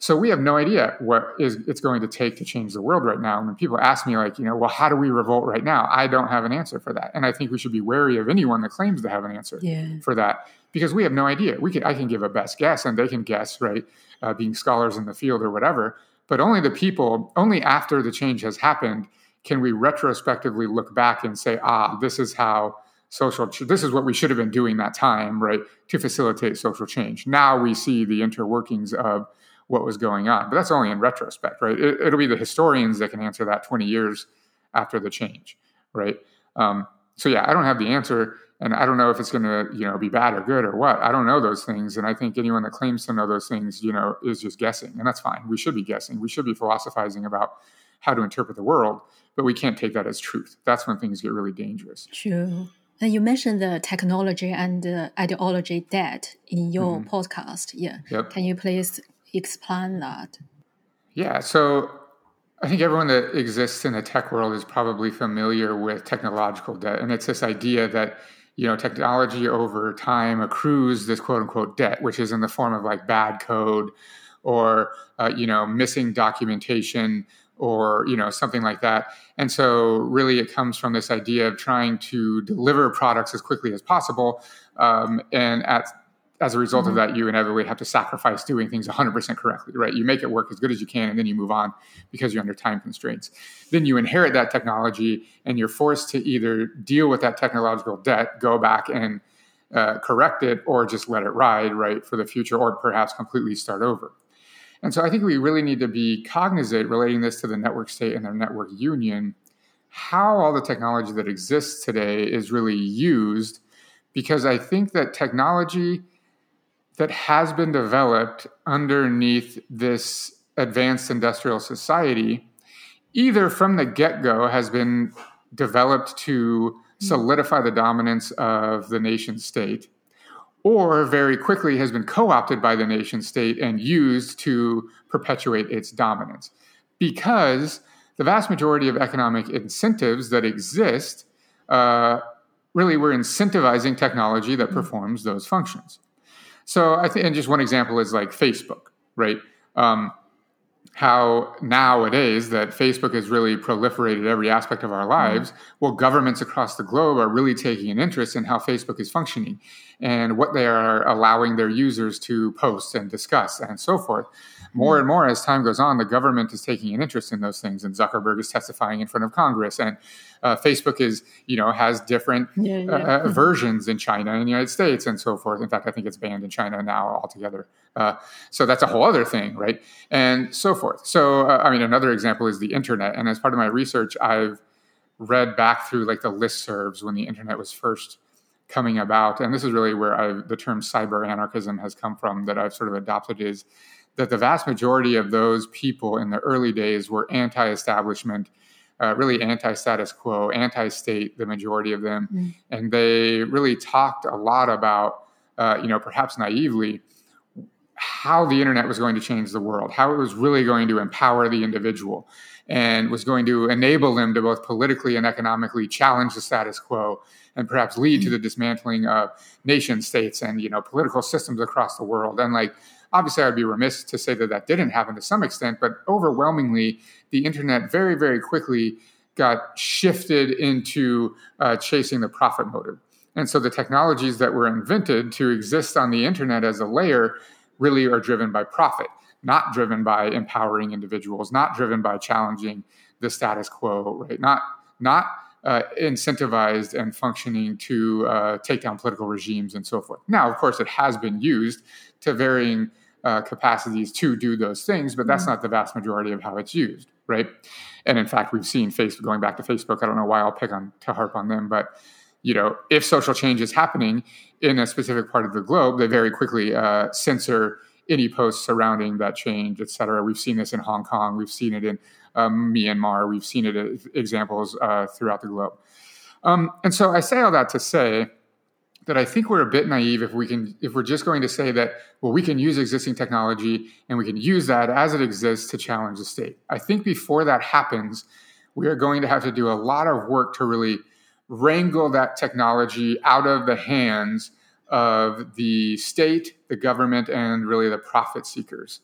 So we have no idea what is it's going to take to change the world right now. And when people ask me, like, you know, well, how do we revolt right now? I don't have an answer for that. And I think we should be wary of anyone that claims to have an answer yeah. for that because we have no idea. We can I can give a best guess, and they can guess, right? Uh, being scholars in the field or whatever. But only the people, only after the change has happened, can we retrospectively look back and say, ah, this is how social this is what we should have been doing that time right to facilitate social change now we see the interworkings of what was going on. But that's only in retrospect, right? It, will be the historians that can answer that 20 years after the change, right? Um, so yeah, I don't have the answer, and I don't know if it's going to, you know, be bad or good or what. I don't know those things, and I think anyone that claims to know those things, you know, is just guessing, and that's fine. We should be guessing. We should be philosophizing about how to interpret the world, but we can't take that as truth. That's when things get really dangerous. True. And you mentioned the technology and uh, ideology debt in your mm-hmm. podcast. Yeah. Yep. Can you please explain that? Yeah. So I think everyone that exists in the tech world is probably familiar with technological debt. And it's this idea that, you know, technology over time accrues this quote unquote debt, which is in the form of like bad code or, uh, you know, missing documentation or, you know, something like that. And so really it comes from this idea of trying to deliver products as quickly as possible um, and at as a result mm-hmm. of that, you inevitably have to sacrifice doing things 100% correctly, right? You make it work as good as you can, and then you move on because you're under time constraints. Then you inherit that technology, and you're forced to either deal with that technological debt, go back and uh, correct it, or just let it ride, right, for the future, or perhaps completely start over. And so I think we really need to be cognizant, relating this to the network state and their network union, how all the technology that exists today is really used, because I think that technology that has been developed underneath this advanced industrial society, either from the get go has been developed to solidify the dominance of the nation state, or very quickly has been co opted by the nation state and used to perpetuate its dominance. Because the vast majority of economic incentives that exist uh, really were incentivizing technology that performs those functions. So I think, and just one example is like Facebook, right? Um, how nowadays that Facebook has really proliferated every aspect of our lives, mm-hmm. well, governments across the globe are really taking an interest in how Facebook is functioning and what they are allowing their users to post and discuss and so forth more and more as time goes on, the government is taking an interest in those things, and Zuckerberg is testifying in front of Congress, and uh, Facebook is, you know, has different yeah, yeah. Uh, uh versions in China and the United States and so forth. In fact, I think it's banned in China now altogether. Uh, so that's a whole other thing, right? And so forth. So, uh, I mean, another example is the internet, and as part of my research, I've read back through like the listservs when the internet was first coming about, and this is really where I, the term cyber anarchism has come from that I've sort of adopted is that the vast majority of those people in the early days were anti establishment, uh, really anti status quo, anti state, the majority of them. Mm. And they really talked a lot about, uh, you know, perhaps naively, how the internet was going to change the world, how it was really going to empower the individual and was going to enable them to both politically and economically challenge the status quo and perhaps lead to the dismantling of nation states and you know political systems across the world and like obviously i'd be remiss to say that that didn't happen to some extent but overwhelmingly the internet very very quickly got shifted into uh, chasing the profit motive and so the technologies that were invented to exist on the internet as a layer really are driven by profit not driven by empowering individuals, not driven by challenging the status quo, right? Not not uh, incentivized and functioning to uh, take down political regimes and so forth. Now, of course, it has been used to varying uh, capacities to do those things, but that's mm-hmm. not the vast majority of how it's used, right? And in fact, we've seen Facebook going back to Facebook. I don't know why I'll pick on to harp on them, but you know, if social change is happening in a specific part of the globe, they very quickly uh, censor any posts surrounding that change, et cetera. We've seen this in Hong Kong. We've seen it in um, Myanmar. We've seen it in examples uh, throughout the globe. Um, and so I say all that to say that I think we're a bit naive if we can if we're just going to say that well we can use existing technology and we can use that as it exists to challenge the state. I think before that happens, we are going to have to do a lot of work to really wrangle that technology out of the hands of the state, the government, and really the profit seekers.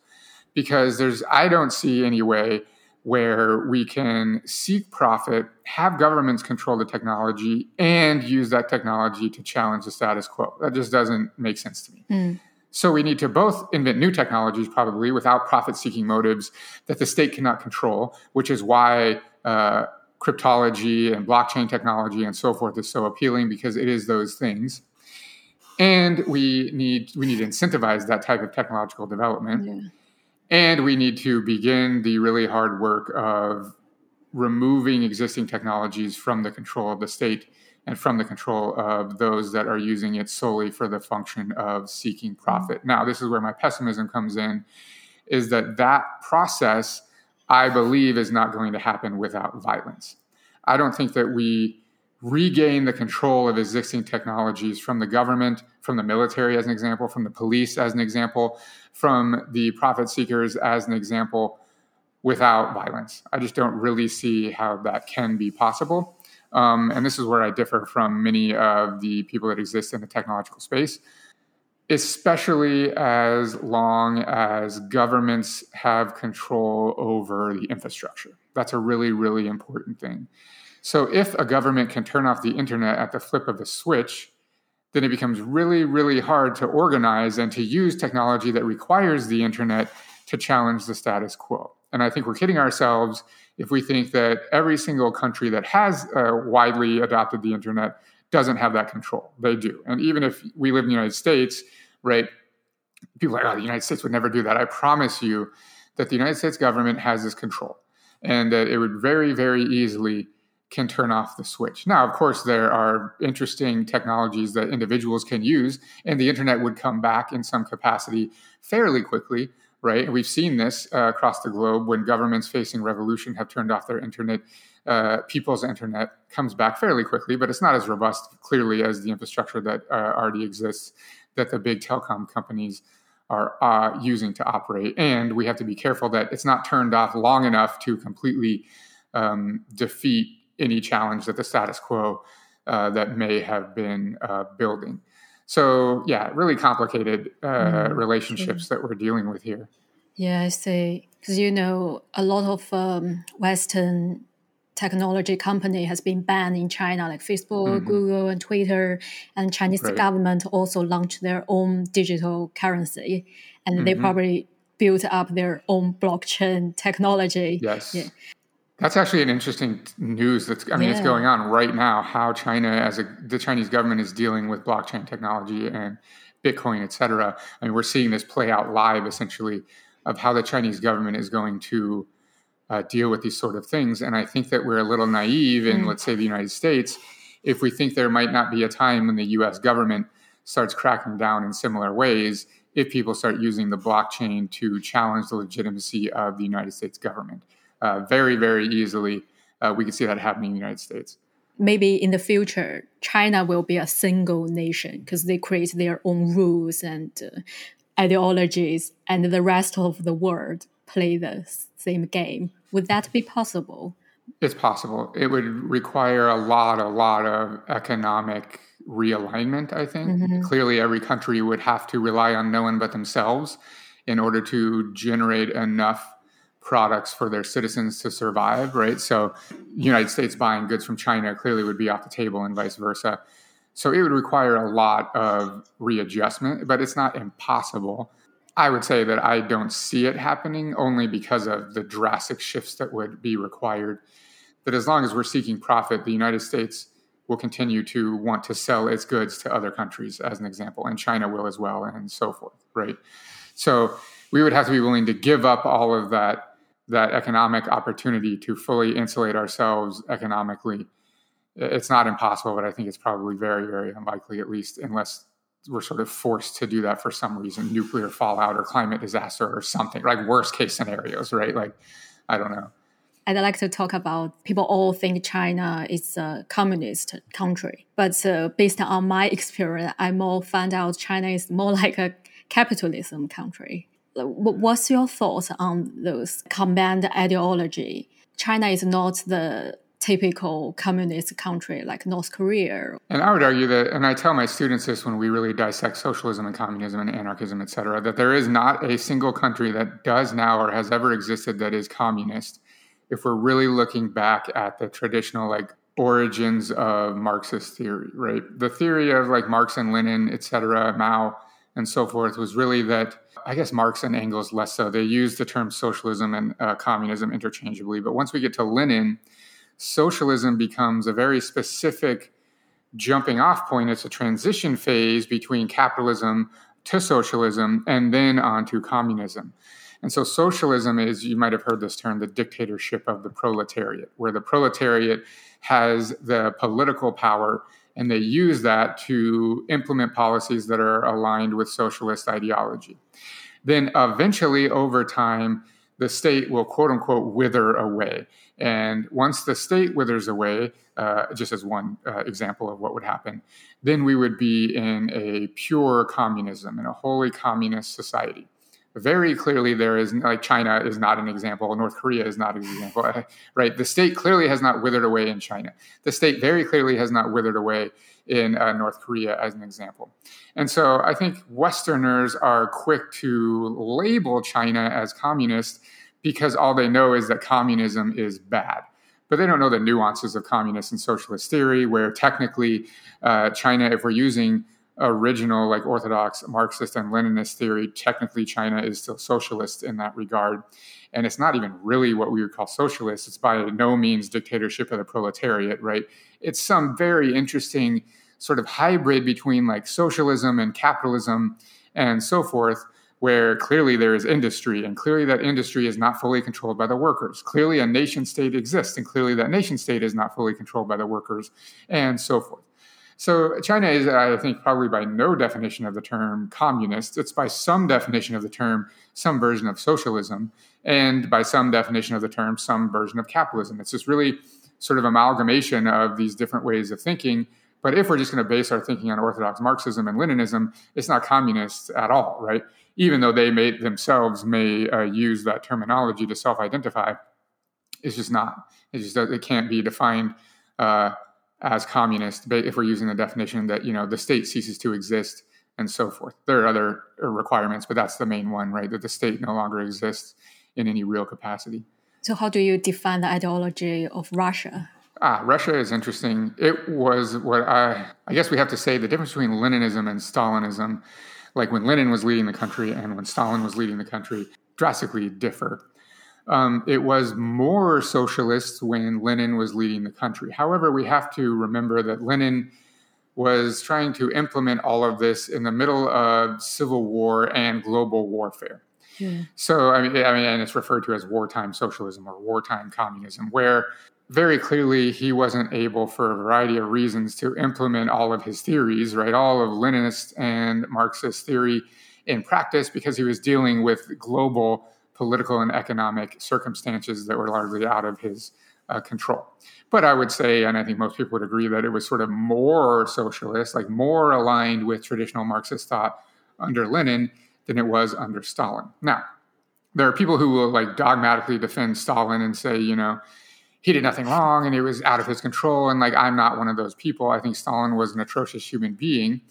Because there's, I don't see any way where we can seek profit, have governments control the technology, and use that technology to challenge the status quo. That just doesn't make sense to me. Mm. So we need to both invent new technologies, probably without profit seeking motives that the state cannot control, which is why. Uh, cryptology and blockchain technology and so forth is so appealing because it is those things and we need we need to incentivize that type of technological development yeah. And we need to begin the really hard work of removing existing technologies from the control of the state and from the control of those that are using it solely for the function of seeking profit mm-hmm. now this is where my pessimism comes in is that that process i believe is not going to happen without violence i don't think that we regain the control of existing technologies from the government, from the military, as an example, from the police, as an example, from the profit seekers, as an example, without violence. I just don't really see how that can be possible. Um, and this is where I differ from many of the people that exist in the technological space, especially as long as governments have control over the infrastructure. That's a really, really important thing. So if a government can turn off the internet at the flip of a switch, then it becomes really, really hard to organize and to use technology that requires the internet to challenge the status quo. And I think we're kidding ourselves if we think that every single country that has uh, widely adopted the internet doesn't have that control. They do. And even if we live in the United States, right, people are like, oh, the United States would never do that. I promise you that the United States government has this control and that it would very, very easily can turn off the switch. Now, of course, there are interesting technologies that individuals can use, and the internet would come back in some capacity fairly quickly, right? And we've seen this uh, across the globe when governments facing revolution have turned off their internet. Uh, people's internet comes back fairly quickly, but it's not as robust, clearly, as the infrastructure that uh, already exists that the big telecom companies are uh, using to operate. And we have to be careful that it's not turned off long enough to completely um, defeat any challenge that the status quo uh, that may have been uh, building. So yeah, really complicated uh, mm, relationships that we're dealing with here. Yeah, I see. Because you know, a lot of um, Western technology company has been banned in China, like Facebook, mm-hmm. Google, and Twitter. And Chinese right. government also launched their own digital currency, and mm-hmm. they probably built up their own blockchain technology. Yes. Yeah. That's actually an interesting news. That's I mean, yeah. it's going on right now. How China, as a, the Chinese government, is dealing with blockchain technology and Bitcoin, et cetera. I mean, we're seeing this play out live, essentially, of how the Chinese government is going to uh, deal with these sort of things. And I think that we're a little naive in, mm. let's say, the United States, if we think there might not be a time when the U.S. government starts cracking down in similar ways if people start using the blockchain to challenge the legitimacy of the United States government uh, very, very easily. Uh, we can see that happening in the United States. Maybe in the future, China will be a single nation because they create their own rules and uh, ideologies and the rest of the world play the same game. Would that be possible? It's possible. It would require a lot, a lot of economic realignment, I think. Mm-hmm. Clearly, every country would have to rely on no one but themselves in order to generate enough products for their citizens to survive, right? So, United States buying goods from China clearly would be off the table and vice versa. So, it would require a lot of readjustment, but it's not impossible. I would say that I don't see it happening only because of the drastic shifts that would be required. That as long as we're seeking profit, the United States will continue to want to sell its goods to other countries, as an example, and China will as well, and so forth, right? So we would have to be willing to give up all of that that economic opportunity to fully insulate ourselves economically. It's not impossible, but I think it's probably very, very unlikely, at least unless we're sort of forced to do that for some reason, nuclear fallout or climate disaster or something, like worst case scenarios, right? Like, I don't know. I'd like to talk about people all think China is a communist country, but uh, based on my experience, I more found out China is more like a capitalism country. What's your thoughts on those command ideology? China is not the typical communist country like North Korea. And I would argue that, and I tell my students this when we really dissect socialism and communism and anarchism, et cetera, that there is not a single country that does now or has ever existed that is communist. If we're really looking back at the traditional like origins of Marxist theory, right? The theory of like Marx and Lenin, et cetera, Mao, and so forth was really that I guess Marx and Engels less so. They used the term socialism and uh, communism interchangeably. But once we get to Lenin, socialism becomes a very specific jumping off point. It's a transition phase between capitalism to socialism and then on to communism. And so socialism is, you might have heard this term, the dictatorship of the proletariat, where the proletariat has the political power and they use that to implement policies that are aligned with socialist ideology. Then eventually, over time, the state will quote unquote wither away. And once the state withers away, uh, just as one uh, example of what would happen, then we would be in a pure communism, in a wholly communist society very clearly there is like China is not an example, North Korea is not an example, right? The state clearly has not withered away in China. The state very clearly has not withered away in uh, North Korea as an example. And so I think Westerners are quick to label China as communist because all they know is that communism is bad. But they don't know the nuances of communist and socialist theory, where technically uh, China, if we're using original like orthodox marxist and leninist theory technically china is still socialist in that regard. And it's not even really what we would call socialist. It's by no means dictatorship of the proletariat right? It's some very interesting sort of hybrid between like socialism and capitalism and so forth where clearly there is industry and clearly that industry is not fully controlled by the workers. Clearly a nation state exists and clearly that nation state is not fully controlled by the workers and so forth so China is, I think, probably by no definition of the term communist. It's by some definition of the term some version of socialism, and by some definition of the term some version of capitalism. It's this really sort of amalgamation of these different ways of thinking. But if we're just going to base our thinking on Orthodox Marxism and Leninism, it's not communist at all, right? Even though they may themselves may uh, use that terminology to self-identify, it's just not. It just it can't be defined. Uh, as communist if we're using the definition that you know the state ceases to exist and so forth. There are other uh, requirements but that's the main one right that the state no longer exists in any real capacity. So how do you define the ideology of russia? Ah russia is interesting. It was what i i guess we have to say the difference between leninism and stalinism. Like when lenin was leading the country and when stalin was leading the country drastically differ um, it was more socialist when Lenin was leading the country. However, we have to remember that Lenin was trying to implement all of this in the middle of civil war and global warfare. Yeah. So, I mean, I mean, and it's referred to as wartime socialism or wartime communism, where very clearly he wasn't able, for a variety of reasons, to implement all of his theories, right? All of Leninist and Marxist theory in practice because he was dealing with global political and economic circumstances that were largely out of his uh, control. But I would say, and I think most people would agree, that it was sort of more socialist, like more aligned with traditional Marxist thought under Lenin than it was under Stalin. Now, there are people who will like dogmatically defend Stalin and say, you know, he did nothing wrong and it was out of his control. And like, I'm not one of those people. I think Stalin was an atrocious human being.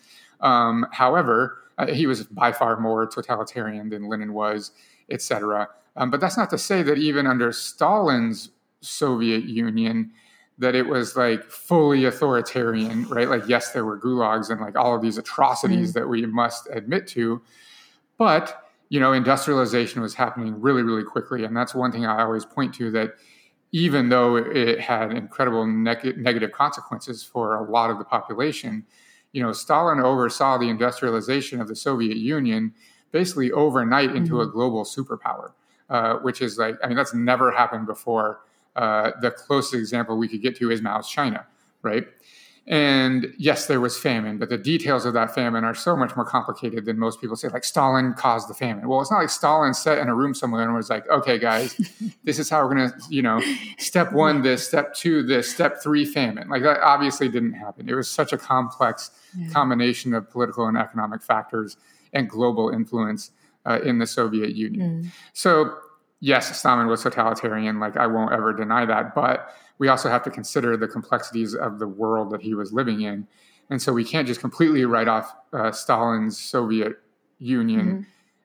Um, however, uh, he was by far more totalitarian than Lenin was, etc. Um, but that's not to say that even under Stalin's Soviet Union, that it was like fully authoritarian, right? Like, yes, there were gulags and like all of these atrocities mm. that we must admit to, but you know, industrialization was happening really, really quickly, and that's one thing I always point to that even though it had incredible neg- negative consequences for a lot of the population, you know, Stalin oversaw the industrialization of the Soviet Union basically overnight into mm-hmm. a global superpower, uh, which is like, I mean, that's never happened before. Uh, the closest example we could get to is Mao's China, right? And yes, there was famine, but the details of that famine are so much more complicated than most people say. Like Stalin caused the famine. Well, it's not like Stalin sat in a room somewhere and was like, "Okay, guys, this is how we're gonna, you know, step one this, step two this, step three famine." Like that obviously didn't happen. It was such a complex yeah. combination of political and economic factors and global influence uh, in the Soviet Union. Mm. So yes, Stalin was totalitarian. Like I won't ever deny that, but we also have to consider the complexities of the world that he was living in. And so we can't just completely write off uh, Stalin's Soviet Union mm-hmm.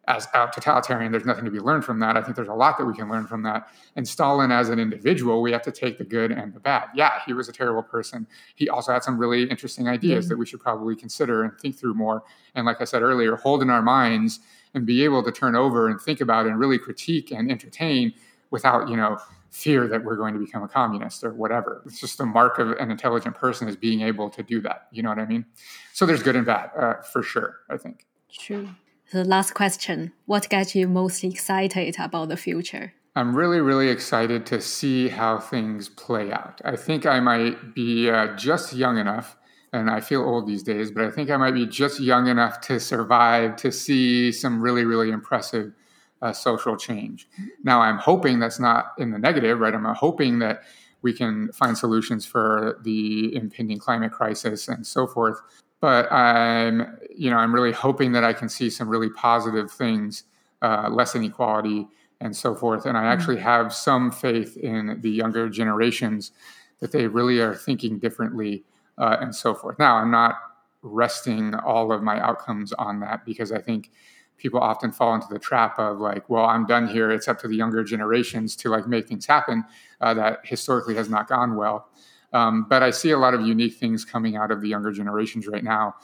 As out totalitarian. There's nothing to be learned from that. I think there's a lot that we can learn from that. And Stalin as an individual, we have to take the good and the bad. Yeah, he was a terrible person. He also had some really interesting ideas mm-hmm. that we should probably consider and think through more. And like I said earlier, hold in our minds and be able to turn over and think about and really critique and entertain without, you know, fear that we're going to become a communist or whatever. It's just a mark of an intelligent person is being able to do that. You know what I mean? So there's good and bad uh, for sure, I think. True. The last question What gets you most excited about the future? I'm really, really excited to see how things play out. I think I might be uh, just young enough, and I feel old these days, but I think I might be just young enough to survive to see some really, really impressive uh, social change. Now, I'm hoping that's not in the negative, right? I'm hoping that we can find solutions for the impending climate crisis and so forth. But I'm, you know, I'm really hoping that I can see some really positive things, uh, less inequality and so forth. And I actually mm-hmm. have some faith in the younger generations that they really are thinking differently uh, and so forth. Now, I'm not resting all of my outcomes on that because I think people often fall into the trap of like, well, I'm done here. It's up to the younger generations to like make things happen. Uh, that historically has not gone well. Um, but I see a lot of unique things coming out of the younger generations right now,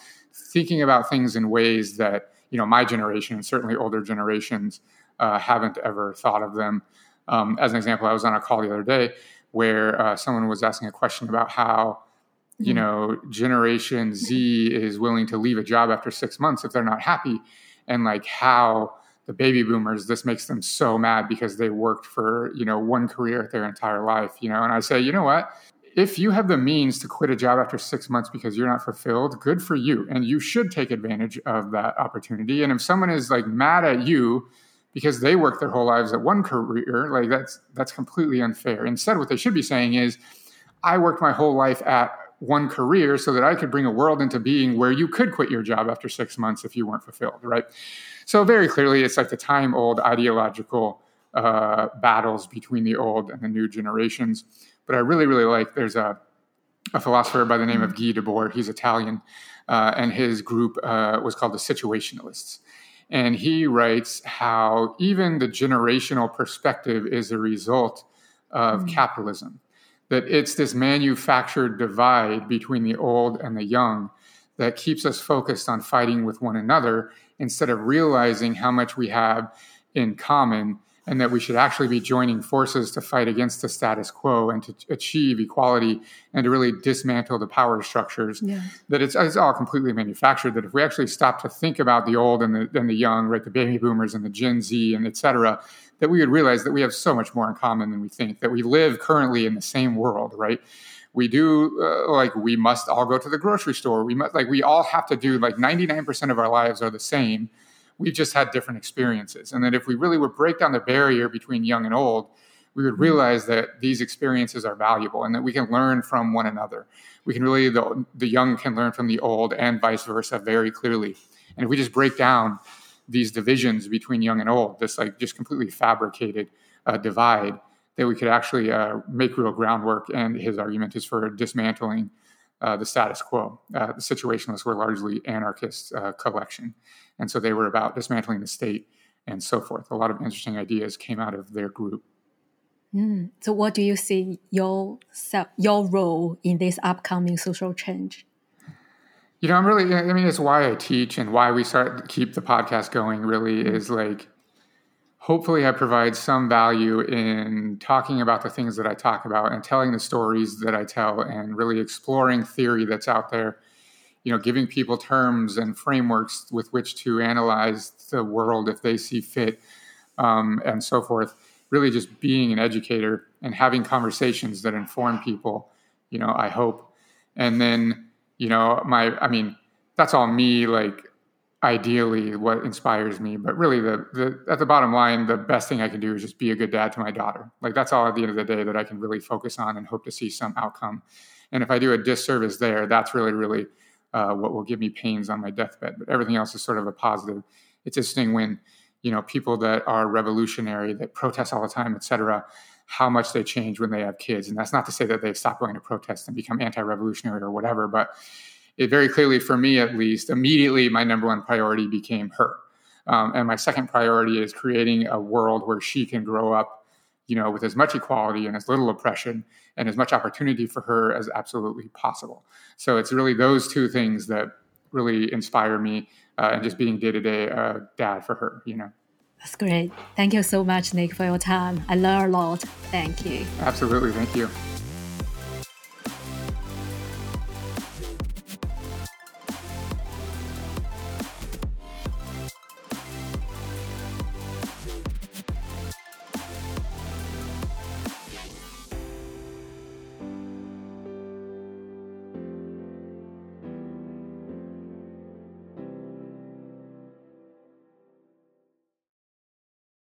thinking about things in ways that you know my generation and certainly older generations uh, haven't ever thought of them. Um, as an example, I was on a call the other day where uh, someone was asking a question about how you mm-hmm. know generation z is willing to leave a job after six months if they're not happy and like how the baby boomers this makes them so mad because they worked for you know one career their entire life you know and i say you know what if you have the means to quit a job after six months because you're not fulfilled good for you and you should take advantage of that opportunity and if someone is like mad at you because they worked their whole lives at one career like that's that's completely unfair instead what they should be saying is i worked my whole life at one career so that I could bring a world into being where you could quit your job after six months if you weren't fulfilled, right? So, very clearly, it's like the time old ideological uh, battles between the old and the new generations. But I really, really like there's a, a philosopher by the name of Guy Debord, he's Italian, uh, and his group uh, was called the Situationalists. And he writes how even the generational perspective is a result of mm-hmm. capitalism that it's this manufactured divide between the old and the young that keeps us focused on fighting with one another instead of realizing how much we have in common and that we should actually be joining forces to fight against the status quo and to achieve equality and to really dismantle the power structures. Yeah. That it's, it's, all completely manufactured. That if we actually stop to think about the old and the, and the young, right, the baby boomers and the Gen Z and et cetera, that we would realize that we have so much more in common than we think, that we live currently in the same world, right? We do uh, like we must all go to the grocery store. We must like we all have to do like 99% of our lives are the same. We've just had different experiences. And that if we really would break down the barrier between young and old, we would realize that these experiences are valuable and that we can learn from one another. We can really, the, the young can learn from the old and vice versa very clearly. And if we just break down these divisions between young and old, this like just completely fabricated uh, divide, that we could actually uh, make real groundwork. And his argument is for dismantling uh, the status quo. Uh, the Situationists were largely anarchist uh, collection, and so they were about dismantling the state and so forth. A lot of interesting ideas came out of their group. Mm. So, what do you see your your role in this upcoming social change? You know, I'm really. I mean, it's why I teach and why we start to keep the podcast going. Really, is like hopefully I provide some value in talking about the things that I talk about and telling the stories that I tell and really exploring theory that's out there. You know, giving people terms and frameworks with which to analyze the world if they see fit, um, and so forth. Really, just being an educator and having conversations that inform people. You know, I hope, and then you know, my, I mean, that's all me like ideally what inspires me but really the, the at the bottom line the best thing i can do is just be a good dad to my daughter like that's all at the end of the day that i can really focus on and hope to see some outcome and if i do a disservice there that's really really uh, what will give me pains on my deathbed but everything else is sort of a positive it's interesting when you know people that are revolutionary that protest all the time et cetera how much they change when they have kids and that's not to say that they stop going to protest and become anti-revolutionary or whatever but it very clearly, for me at least, immediately my number one priority became her. Um, and my second priority is creating a world where she can grow up, you know, with as much equality and as little oppression and as much opportunity for her as absolutely possible. So it's really those two things that really inspire me, uh, and just being day to day dad for her, you know. That's great. Thank you so much, Nick, for your time. I learned a lot. Thank you. Absolutely. Thank you.